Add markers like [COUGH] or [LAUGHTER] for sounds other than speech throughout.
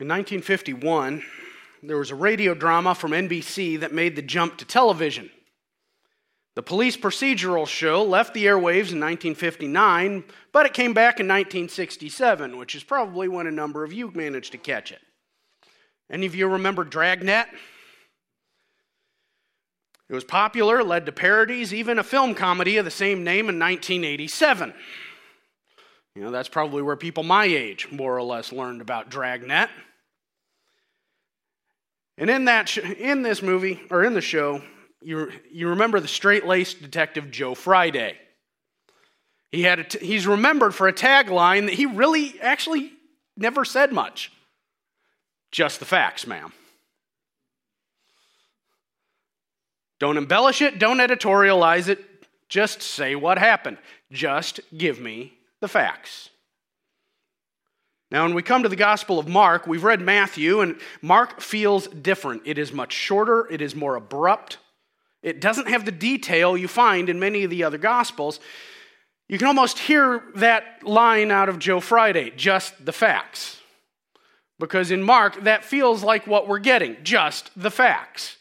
In 1951, there was a radio drama from NBC that made the jump to television. The police procedural show left the airwaves in 1959, but it came back in 1967, which is probably when a number of you managed to catch it. Any of you remember Dragnet? It was popular, led to parodies, even a film comedy of the same name in 1987. You know, that's probably where people my age more or less learned about Dragnet. And in that sh- in this movie or in the show, you, you remember the straight-laced detective Joe Friday. He had he's remembered for a tagline that he really actually never said much. Just the facts, ma'am. Don't embellish it, don't editorialize it, just say what happened. Just give me the facts. Now, when we come to the Gospel of Mark, we've read Matthew, and Mark feels different. It is much shorter, it is more abrupt, it doesn't have the detail you find in many of the other Gospels. You can almost hear that line out of Joe Friday just the facts. Because in Mark, that feels like what we're getting just the facts.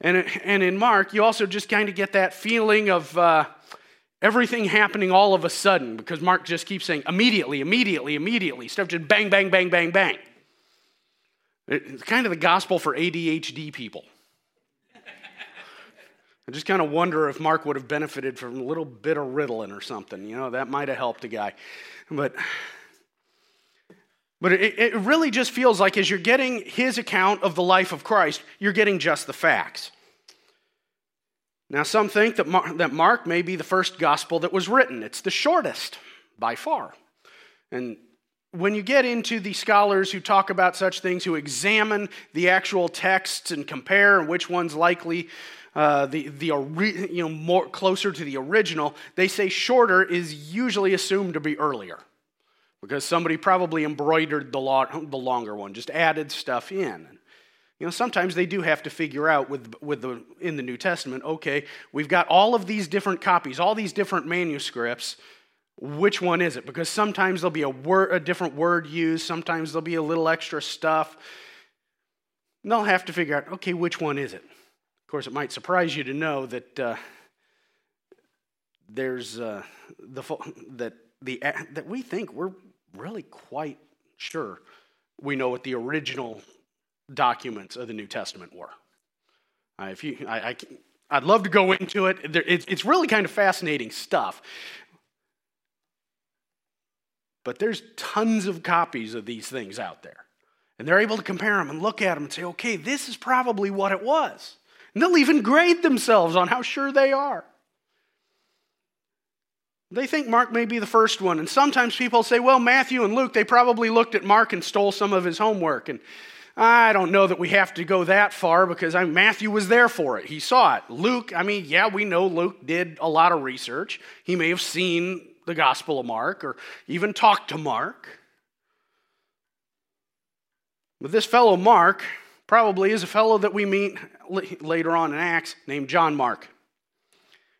And, and in Mark, you also just kind of get that feeling of uh, everything happening all of a sudden because Mark just keeps saying immediately, immediately, immediately. Stuff just bang, bang, bang, bang, bang. It's kind of the gospel for ADHD people. [LAUGHS] I just kind of wonder if Mark would have benefited from a little bit of Ritalin or something. You know, that might have helped a guy. But but it, it really just feels like as you're getting his account of the life of Christ, you're getting just the facts. Now, some think that Mark, that Mark may be the first gospel that was written. It's the shortest by far. And when you get into the scholars who talk about such things, who examine the actual texts and compare which one's likely uh, the, the you know, more closer to the original, they say shorter is usually assumed to be earlier because somebody probably embroidered the, lo- the longer one, just added stuff in. You know, sometimes they do have to figure out with, with the, in the New Testament, okay, we've got all of these different copies, all these different manuscripts. Which one is it? Because sometimes there'll be a, word, a different word used, sometimes there'll be a little extra stuff. And they'll have to figure out, okay, which one is it? Of course, it might surprise you to know that uh, there's uh, the that the that we think we're really quite sure we know what the original documents of the New Testament were. Uh, if you, I, I, would love to go into it. It's, it's really kind of fascinating stuff. But there's tons of copies of these things out there. And they're able to compare them and look at them and say, okay, this is probably what it was. And they'll even grade themselves on how sure they are. They think Mark may be the first one. And sometimes people say, well, Matthew and Luke, they probably looked at Mark and stole some of his homework. And I don't know that we have to go that far because I Matthew was there for it. He saw it. Luke, I mean, yeah, we know Luke did a lot of research. He may have seen the Gospel of Mark or even talked to Mark. But this fellow Mark probably is a fellow that we meet later on in Acts named John Mark.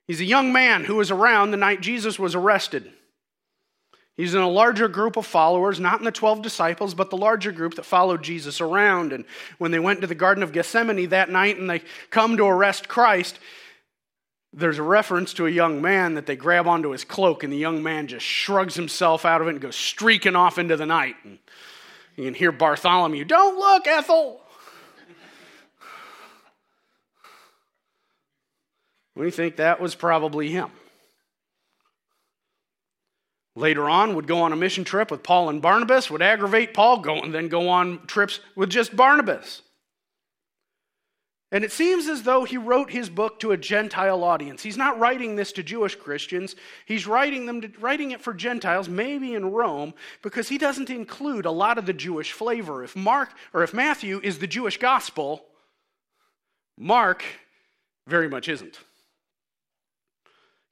He's a young man who was around the night Jesus was arrested. He's in a larger group of followers, not in the 12 disciples, but the larger group that followed Jesus around. And when they went to the Garden of Gethsemane that night and they come to arrest Christ, there's a reference to a young man that they grab onto his cloak, and the young man just shrugs himself out of it and goes streaking off into the night. And you can hear Bartholomew, Don't look, Ethel! we think that was probably him. Later on, would go on a mission trip with Paul and Barnabas, would aggravate Paul, go, and then go on trips with just Barnabas. And it seems as though he wrote his book to a Gentile audience. He's not writing this to Jewish Christians. He's writing, them to, writing it for Gentiles, maybe in Rome, because he doesn't include a lot of the Jewish flavor. If Mark or if Matthew is the Jewish gospel, Mark very much isn't.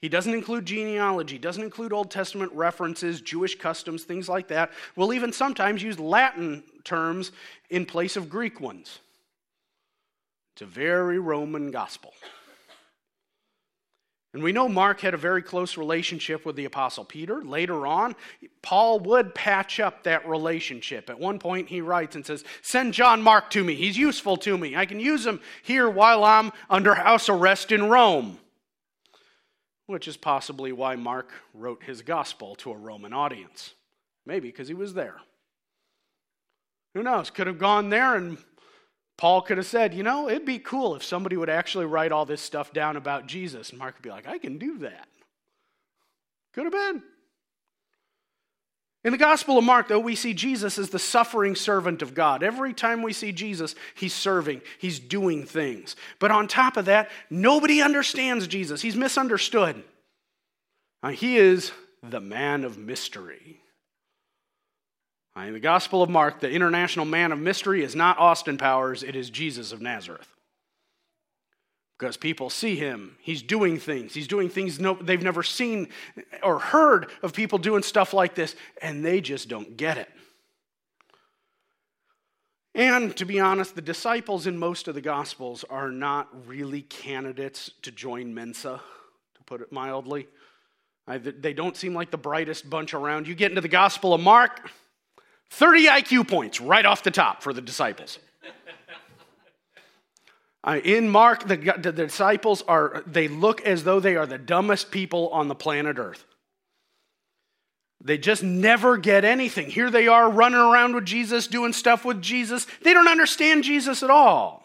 He doesn't include genealogy, doesn't include Old Testament references, Jewish customs, things like that. We'll even sometimes use Latin terms in place of Greek ones. It's a very Roman gospel. And we know Mark had a very close relationship with the Apostle Peter. Later on, Paul would patch up that relationship. At one point, he writes and says, Send John Mark to me. He's useful to me. I can use him here while I'm under house arrest in Rome. Which is possibly why Mark wrote his gospel to a Roman audience. Maybe because he was there. Who knows? Could have gone there and Paul could have said, you know, it'd be cool if somebody would actually write all this stuff down about Jesus. And Mark would be like, I can do that. Could have been. In the Gospel of Mark, though, we see Jesus as the suffering servant of God. Every time we see Jesus, he's serving, he's doing things. But on top of that, nobody understands Jesus. He's misunderstood. Now, he is the man of mystery. In the Gospel of Mark, the international man of mystery is not Austin Powers, it is Jesus of Nazareth. Because people see him, he's doing things. He's doing things no, they've never seen or heard of people doing stuff like this, and they just don't get it. And to be honest, the disciples in most of the Gospels are not really candidates to join Mensa, to put it mildly. They don't seem like the brightest bunch around. You get into the Gospel of Mark, 30 IQ points right off the top for the disciples. Uh, in Mark, the, the disciples are, they look as though they are the dumbest people on the planet Earth. They just never get anything. Here they are running around with Jesus, doing stuff with Jesus. They don't understand Jesus at all.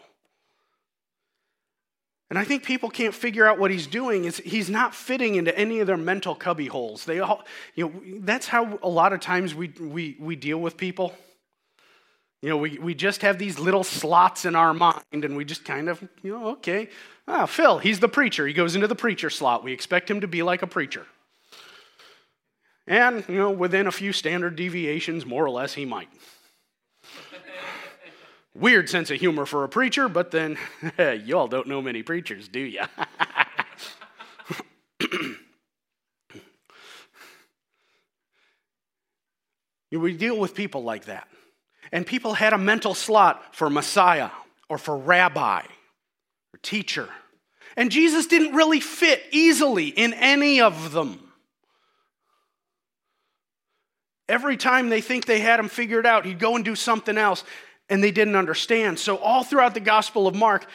And I think people can't figure out what he's doing. Is he's not fitting into any of their mental cubby holes. They all, you know, that's how a lot of times we, we, we deal with people. You know, we, we just have these little slots in our mind and we just kind of, you know, okay. Ah, Phil, he's the preacher. He goes into the preacher slot. We expect him to be like a preacher. And, you know, within a few standard deviations, more or less, he might. Weird sense of humor for a preacher, but then you all don't know many preachers, do [COUGHS] you? we deal with people like that. And people had a mental slot for Messiah or for rabbi or teacher. And Jesus didn't really fit easily in any of them. Every time they think they had him figured out, he'd go and do something else and they didn't understand. So, all throughout the Gospel of Mark,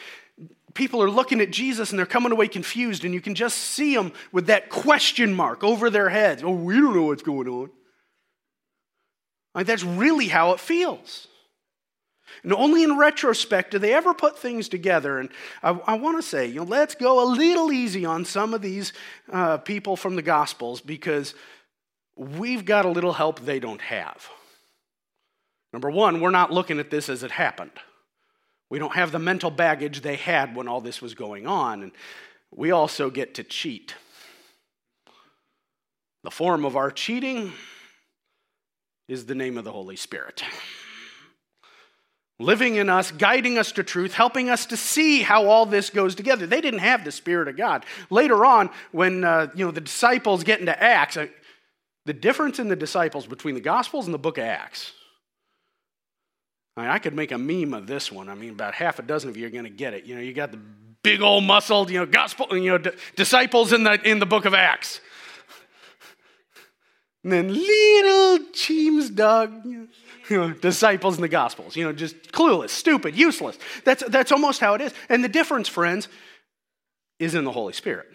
people are looking at Jesus and they're coming away confused, and you can just see them with that question mark over their heads. Oh, we don't know what's going on. Like, that's really how it feels. And only in retrospect do they ever put things together. And I, I want to say, you know, let's go a little easy on some of these uh, people from the Gospels because we've got a little help they don't have. Number one, we're not looking at this as it happened. We don't have the mental baggage they had when all this was going on. And we also get to cheat. The form of our cheating is the name of the Holy Spirit. Living in us, guiding us to truth, helping us to see how all this goes together. They didn't have the Spirit of God. Later on, when uh, you know the disciples get into Acts, uh, the difference in the disciples between the Gospels and the book of Acts I, mean, I could make a meme of this one. I mean, about half a dozen of you are going to get it. You know, you got the big old muscled, you know, gospel, you know, d- disciples in the in the book of Acts. And then little Cheems dog, you know, disciples in the Gospels, you know, just clueless, stupid, useless. That's, that's almost how it is. And the difference, friends, is in the Holy Spirit.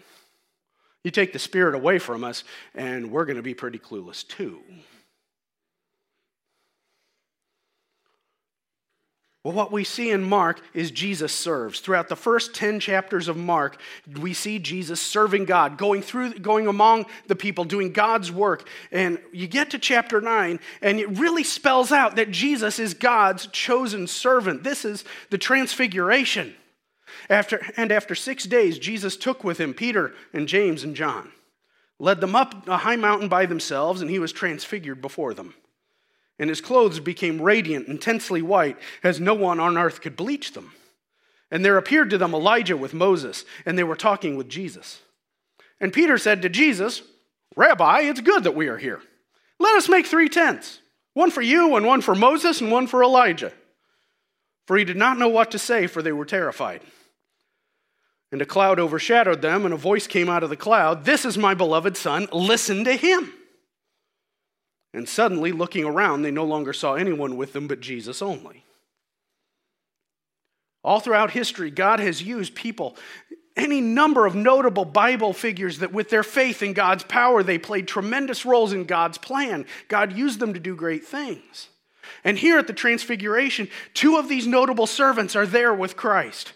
You take the Spirit away from us, and we're going to be pretty clueless too. Well, what we see in Mark is Jesus serves. Throughout the first 10 chapters of Mark, we see Jesus serving God, going through, going among the people, doing God's work. And you get to chapter 9, and it really spells out that Jesus is God's chosen servant. This is the transfiguration. After, and after six days, Jesus took with him Peter and James and John, led them up a high mountain by themselves, and he was transfigured before them and his clothes became radiant, intensely white, as no one on earth could bleach them. And there appeared to them Elijah with Moses, and they were talking with Jesus. And Peter said to Jesus, Rabbi, it's good that we are here. Let us make three tents one for you, and one for Moses, and one for Elijah. For he did not know what to say, for they were terrified. And a cloud overshadowed them, and a voice came out of the cloud This is my beloved Son, listen to him. And suddenly, looking around, they no longer saw anyone with them but Jesus only. All throughout history, God has used people, any number of notable Bible figures that, with their faith in God's power, they played tremendous roles in God's plan. God used them to do great things. And here at the Transfiguration, two of these notable servants are there with Christ.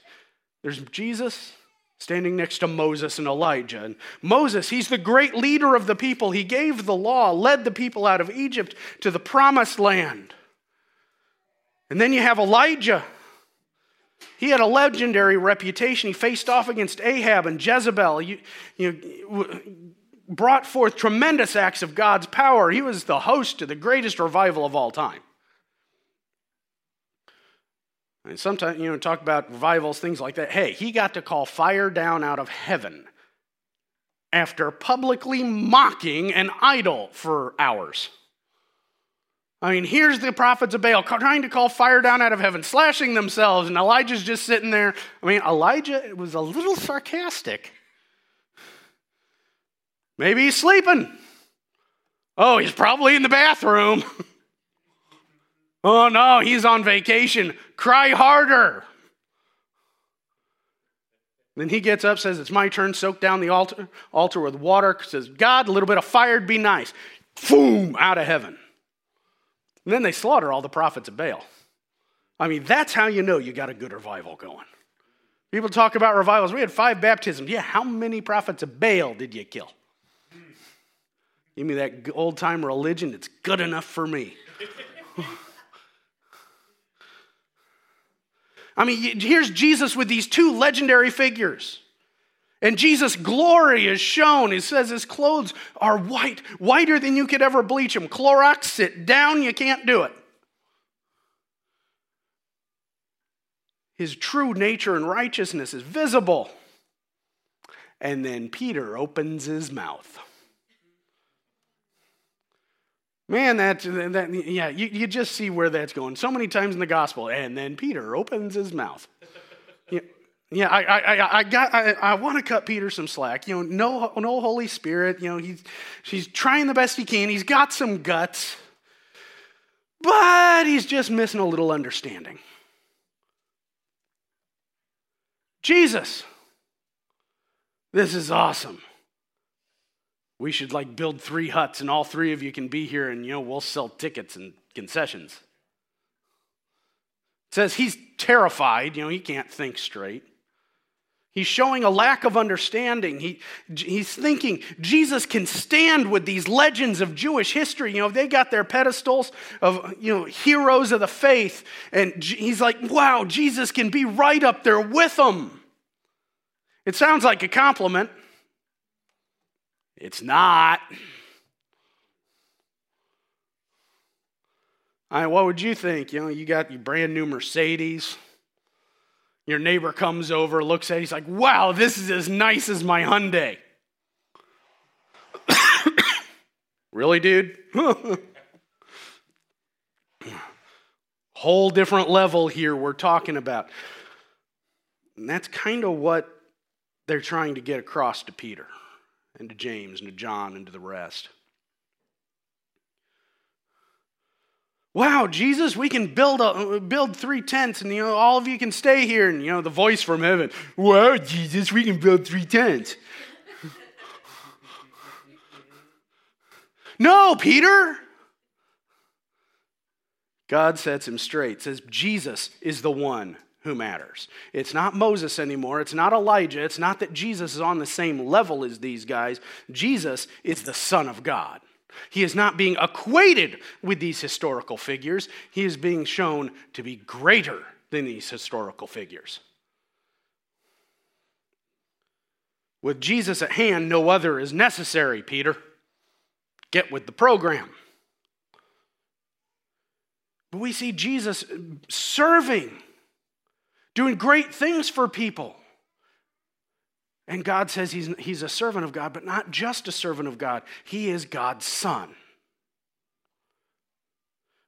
There's Jesus standing next to Moses and Elijah. And Moses, he's the great leader of the people. He gave the law, led the people out of Egypt to the promised land. And then you have Elijah. He had a legendary reputation. He faced off against Ahab and Jezebel. You, you brought forth tremendous acts of God's power. He was the host to the greatest revival of all time. And sometimes, you know, talk about revivals, things like that. Hey, he got to call fire down out of heaven after publicly mocking an idol for hours. I mean, here's the prophets of Baal trying to call fire down out of heaven, slashing themselves, and Elijah's just sitting there. I mean, Elijah was a little sarcastic. Maybe he's sleeping. Oh, he's probably in the bathroom. [LAUGHS] oh no, he's on vacation. Cry harder. Then he gets up, says, It's my turn, soak down the altar, altar with water, says, God, a little bit of fire would be nice. Boom, out of heaven. And then they slaughter all the prophets of Baal. I mean, that's how you know you got a good revival going. People talk about revivals. We had five baptisms. Yeah, how many prophets of Baal did you kill? Give me that old time religion. It's good enough for me. [LAUGHS] I mean, here's Jesus with these two legendary figures. And Jesus' glory is shown. He says his clothes are white, whiter than you could ever bleach them. Clorox, sit down, you can't do it. His true nature and righteousness is visible. And then Peter opens his mouth. Man, that, that yeah, you, you just see where that's going. So many times in the gospel. And then Peter opens his mouth. [LAUGHS] Yeah, I, I, I, got, I, I want to cut Peter some slack. You know, no, no Holy Spirit. You know, he's, he's trying the best he can. He's got some guts, but he's just missing a little understanding. Jesus, this is awesome. We should like build three huts, and all three of you can be here, and you know, we'll sell tickets and concessions. It says he's terrified. You know, he can't think straight. He's showing a lack of understanding. He, he's thinking Jesus can stand with these legends of Jewish history. You know, they got their pedestals of, you know, heroes of the faith. And he's like, wow, Jesus can be right up there with them. It sounds like a compliment. It's not. I, mean, what would you think? You know, you got your brand new Mercedes your neighbor comes over, looks at it, he's like, wow, this is as nice as my Hyundai. [COUGHS] really, dude? [LAUGHS] Whole different level here we're talking about. And that's kind of what they're trying to get across to Peter and to James and to John and to the rest. wow, Jesus, we can build a, build three tents, and you know all of you can stay here. And you know the voice from heaven, wow, Jesus, we can build three tents. no, Peter. God sets him straight. Says Jesus is the one who matters. It's not Moses anymore. It's not Elijah. It's not that Jesus is on the same level as these guys. Jesus is the Son of God. He is not being equated with these historical figures, he is being shown to be greater than these historical figures. With Jesus at hand, no other is necessary, Peter. Get with the program. But we see Jesus serving, doing great things for people. And God says he's, he's a servant of God, but not just a servant of God, he is God's son.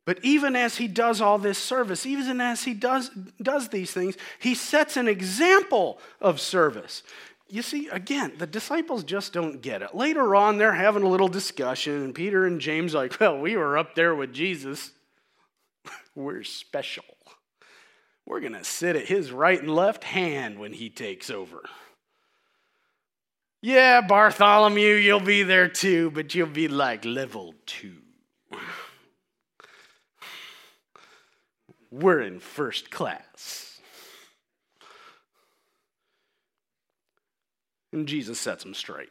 But even as he does all this service, even as he does, does these things, he sets an example of service. You see, again, the disciples just don't get it. Later on, they're having a little discussion, and Peter and James like, well, we were up there with Jesus. [LAUGHS] we're special. We're going to sit at his right and left hand when he takes over. Yeah, Bartholomew, you'll be there too, but you'll be like level two. We're in first class. And Jesus sets him straight.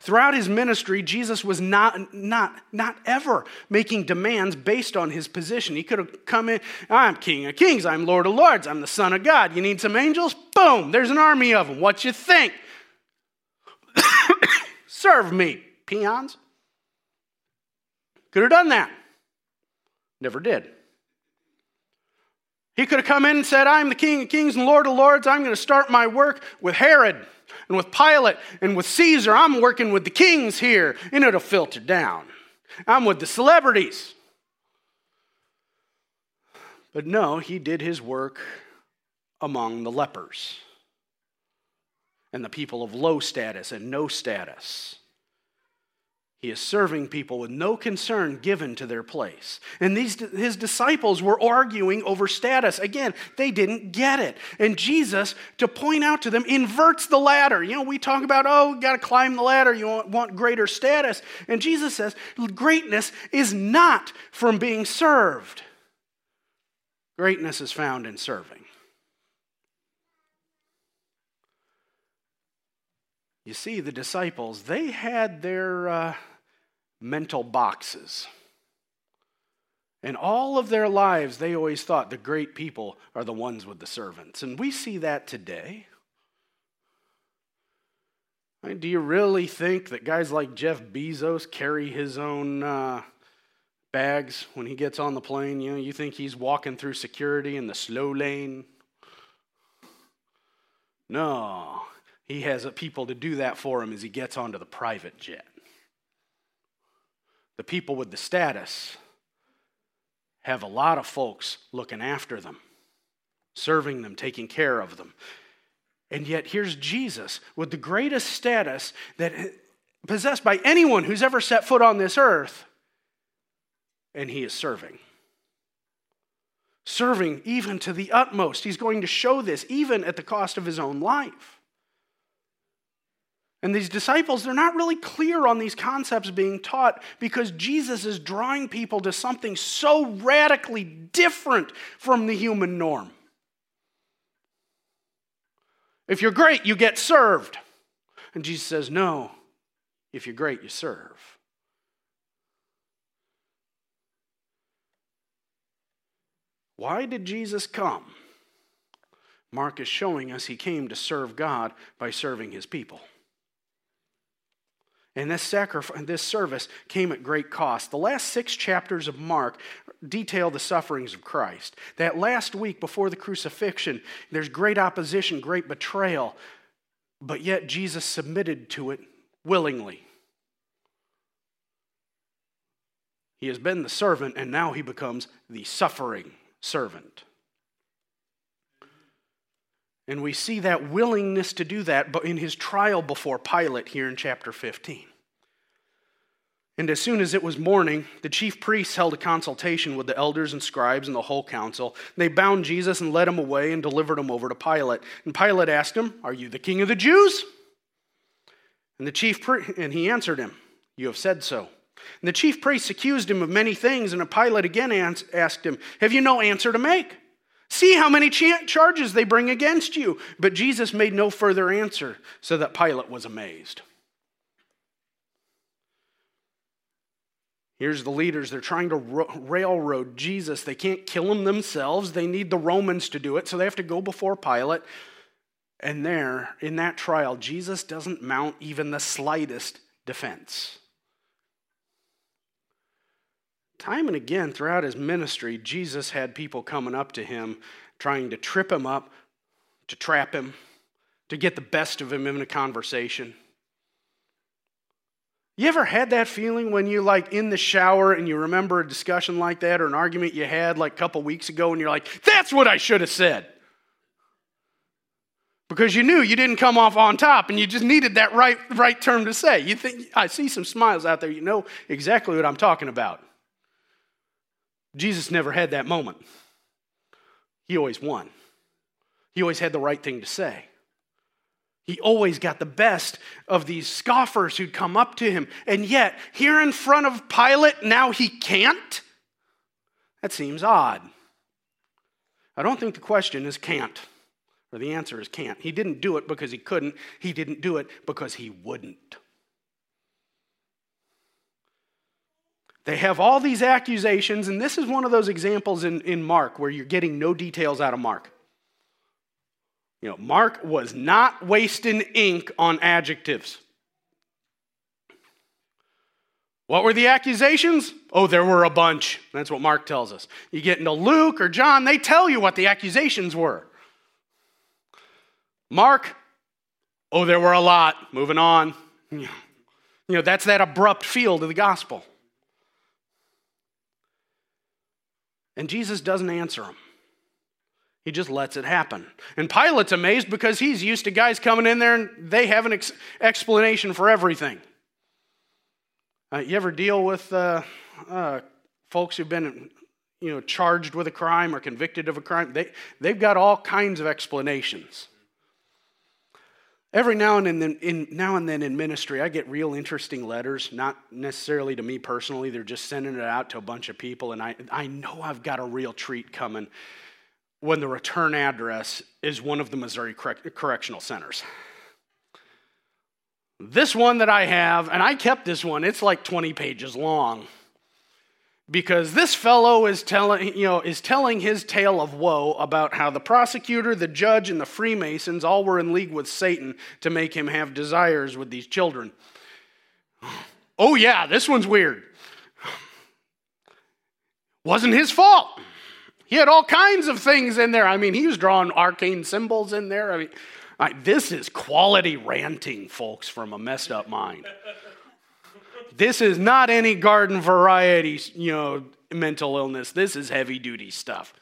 Throughout his ministry, Jesus was not, not, not ever making demands based on his position. He could have come in, I'm King of Kings, I'm Lord of Lords, I'm the Son of God. You need some angels? Boom, there's an army of them. What you think? [COUGHS] Serve me, peons. Could have done that. Never did. He could have come in and said, I'm the King of Kings and Lord of Lords. I'm going to start my work with Herod and with Pilate and with Caesar. I'm working with the kings here, and it'll filter down. I'm with the celebrities. But no, he did his work among the lepers and the people of low status and no status. He is serving people with no concern given to their place. And these, his disciples were arguing over status. Again, they didn't get it. And Jesus, to point out to them, inverts the ladder. You know, we talk about, oh, you got to climb the ladder, you want, greater status. And Jesus says, greatness is not from being served, greatness is found in serving. You see, the disciples, they had their uh, mental boxes. And all of their lives, they always thought the great people are the ones with the servants. And we see that today. I do you really think that guys like Jeff Bezos carry his own uh, bags when he gets on the plane? You know, you think he's walking through security in the slow lane? No, he has people to do that for him as he gets onto the private jet. The people with the status have a lot of folks looking after them, serving them, taking care of them. And yet, here's Jesus with the greatest status that possessed by anyone who's ever set foot on this earth, and he is serving. Serving even to the utmost. He's going to show this even at the cost of his own life. And these disciples, they're not really clear on these concepts being taught because Jesus is drawing people to something so radically different from the human norm. If you're great, you get served. And Jesus says, No, if you're great, you serve. Why did Jesus come? Mark is showing us he came to serve God by serving his people. And this sacrifice, this service came at great cost. The last six chapters of Mark detail the sufferings of Christ. That last week before the crucifixion, there's great opposition, great betrayal, but yet Jesus submitted to it willingly. He has been the servant, and now he becomes the suffering servant. And we see that willingness to do that but in his trial before Pilate here in chapter 15. And as soon as it was morning, the chief priests held a consultation with the elders and scribes and the whole council. They bound Jesus and led him away and delivered him over to Pilate. And Pilate asked him, Are you the king of the Jews? And the chief pri- and he answered him, You have said so. And the chief priests accused him of many things, and Pilate again asked him, Have you no answer to make? See how many charges they bring against you. But Jesus made no further answer, so that Pilate was amazed. Here's the leaders. They're trying to railroad Jesus. They can't kill him themselves. They need the Romans to do it, so they have to go before Pilate. And there, in that trial, Jesus doesn't mount even the slightest defense. Time and again throughout his ministry, Jesus had people coming up to him trying to trip him up, to trap him, to get the best of him in a conversation. You ever had that feeling when you like in the shower and you remember a discussion like that or an argument you had like a couple weeks ago and you're like, that's what I should have said? Because you knew you didn't come off on top and you just needed that right, right term to say. You think I see some smiles out there, you know exactly what I'm talking about. Jesus never had that moment. He always won. He always had the right thing to say. He always got the best of these scoffers who'd come up to him. And yet, here in front of Pilate, now he can't? That seems odd. I don't think the question is can't, or the answer is can't. He didn't do it because he couldn't, he didn't do it because he wouldn't. They have all these accusations, and this is one of those examples in, in Mark where you're getting no details out of Mark. You know, Mark was not wasting ink on adjectives. What were the accusations? Oh, there were a bunch. That's what Mark tells us. You get into Luke or John, they tell you what the accusations were. Mark, oh, there were a lot. Moving on. [LAUGHS] You know, that's that abrupt feel to the gospel. And Jesus doesn't answer them. He just lets it happen. And Pilate's amazed because he's used to guys coming in there and they have an ex- explanation for everything. Uh, you ever deal with uh, uh, folks who've been you know, charged with a crime or convicted of a crime? They, they've got all kinds of explanations. Every now and, then, in, now and then in ministry, I get real interesting letters, not necessarily to me personally, they're just sending it out to a bunch of people, and I, I know I've got a real treat coming when the return address is one of the Missouri Correctional Centers. This one that I have, and I kept this one, it's like 20 pages long. Because this fellow is telling, you know, is telling his tale of woe about how the prosecutor, the judge, and the Freemasons all were in league with Satan to make him have desires with these children. Oh, yeah, this one's weird. Wasn't his fault. He had all kinds of things in there. I mean, he was drawing arcane symbols in there. I mean, I, this is quality ranting, folks, from a messed up mind. This is not any garden variety, you know, mental illness. This is heavy duty stuff.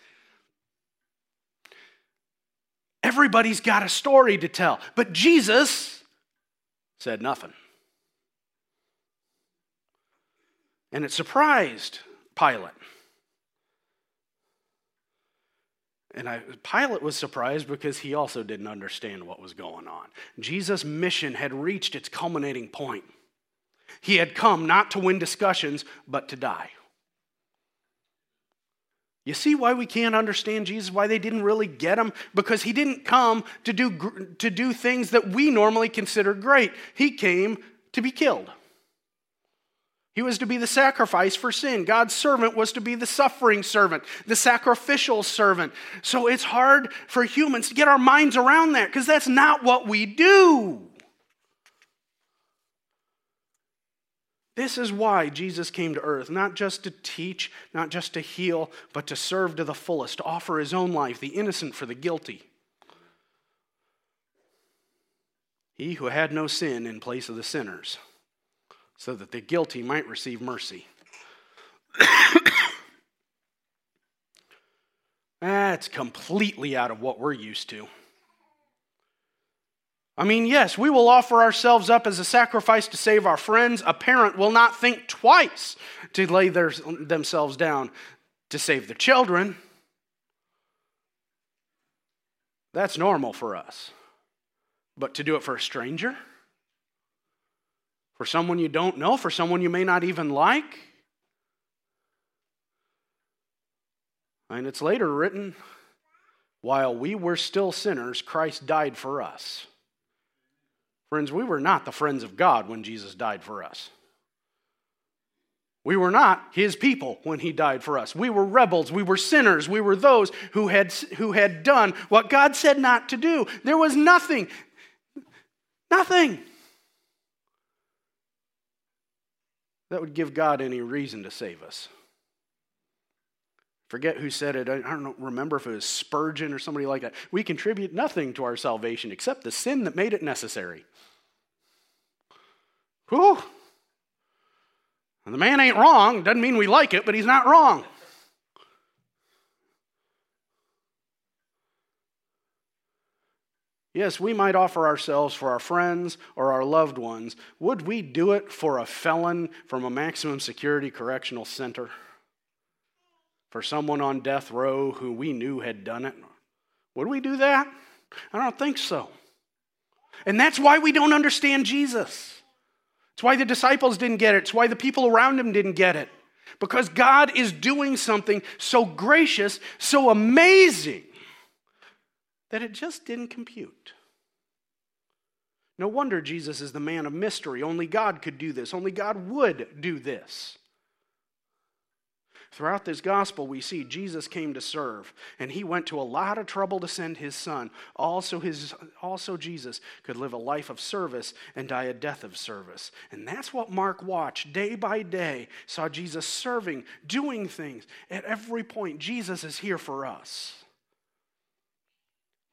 Everybody's got a story to tell, but Jesus said nothing. And it surprised Pilate. And I, Pilate was surprised because he also didn't understand what was going on. Jesus' mission had reached its culminating point. He had come not to win discussions, but to die. You see why we can't understand Jesus, why they didn't really get him? Because he didn't come to do, to do things that we normally consider great. He came to be killed. He was to be the sacrifice for sin. God's servant was to be the suffering servant, the sacrificial servant. So it's hard for humans to get our minds around that because that's not what we do. This is why Jesus came to earth, not just to teach, not just to heal, but to serve to the fullest, to offer his own life, the innocent for the guilty. He who had no sin in place of the sinners so that the guilty might receive mercy. [COUGHS] That's completely out of what we're used to. I mean, yes, we will offer ourselves up as a sacrifice to save our friends. A parent will not think twice to lay their, themselves down to save their children. That's normal for us. But to do it for a stranger? For someone you don't know, for someone you may not even like. And it's later written, while we were still sinners, Christ died for us. Friends, we were not the friends of God when Jesus died for us. We were not his people when he died for us. We were rebels. We were sinners. We were those who had, who had done what God said not to do. There was nothing, nothing that would give God any reason to save us. Forget who said it. I don't remember if it was Spurgeon or somebody like that. We contribute nothing to our salvation except the sin that made it necessary. Whew. And the man ain't wrong. Doesn't mean we like it, but he's not wrong. Yes, we might offer ourselves for our friends or our loved ones. Would we do it for a felon from a maximum security correctional center? For someone on death row who we knew had done it? Would we do that? I don't think so. And that's why we don't understand Jesus. It's why the disciples didn't get it. It's why the people around him didn't get it. Because God is doing something so gracious, so amazing, that it just didn't compute. No wonder Jesus is the man of mystery. Only God could do this. Only God would do this. Throughout this gospel, we see Jesus came to serve, and he went to a lot of trouble to send his son. Also, his, also Jesus could live a life of service and die a death of service. And that's what Mark watched day by day, saw Jesus serving, doing things. At every point, Jesus is here for us.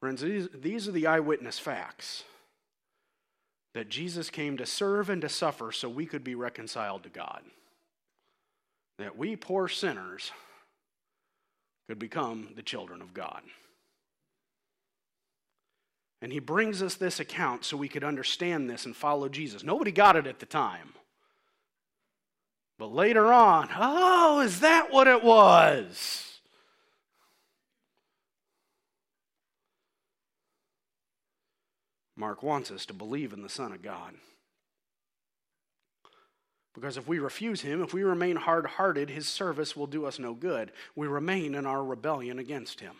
Friends, these, these are the eyewitness facts that Jesus came to serve and to suffer so we could be reconciled to God that we poor sinners could become the children of God. And he brings us this account so we could understand this and follow Jesus. Nobody got it at the time. But later on, oh, is that what it was? Mark wants us to believe in the Son of God. Because if we refuse him, if we remain hard hearted, his service will do us no good. We remain in our rebellion against him.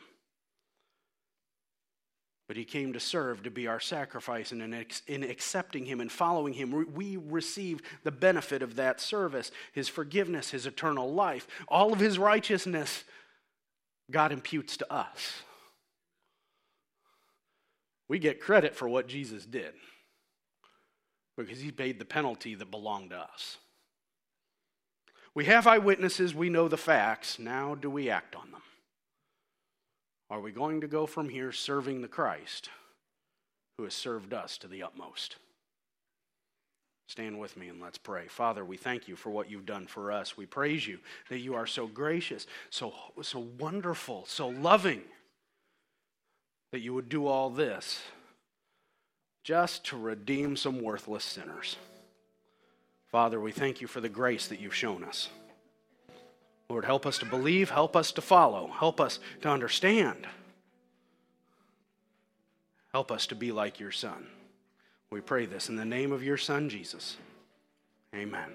But he came to serve, to be our sacrifice, and in, accepting him and following him, we receive the benefit of that service his forgiveness, his eternal life, all of his righteousness. God imputes to us. We get credit for what Jesus did because he paid the penalty that belonged to us. We have eyewitnesses, we know the facts. Now, do we act on them? Are we going to go from here serving the Christ who has served us to the utmost? Stand with me and let's pray. Father, we thank you for what you've done for us. We praise you that you are so gracious, so, so wonderful, so loving, that you would do all this just to redeem some worthless sinners. Father, we thank you for the grace that you've shown us. Lord, help us to believe, help us to follow, help us to understand. Help us to be like your Son. We pray this in the name of your Son, Jesus. Amen.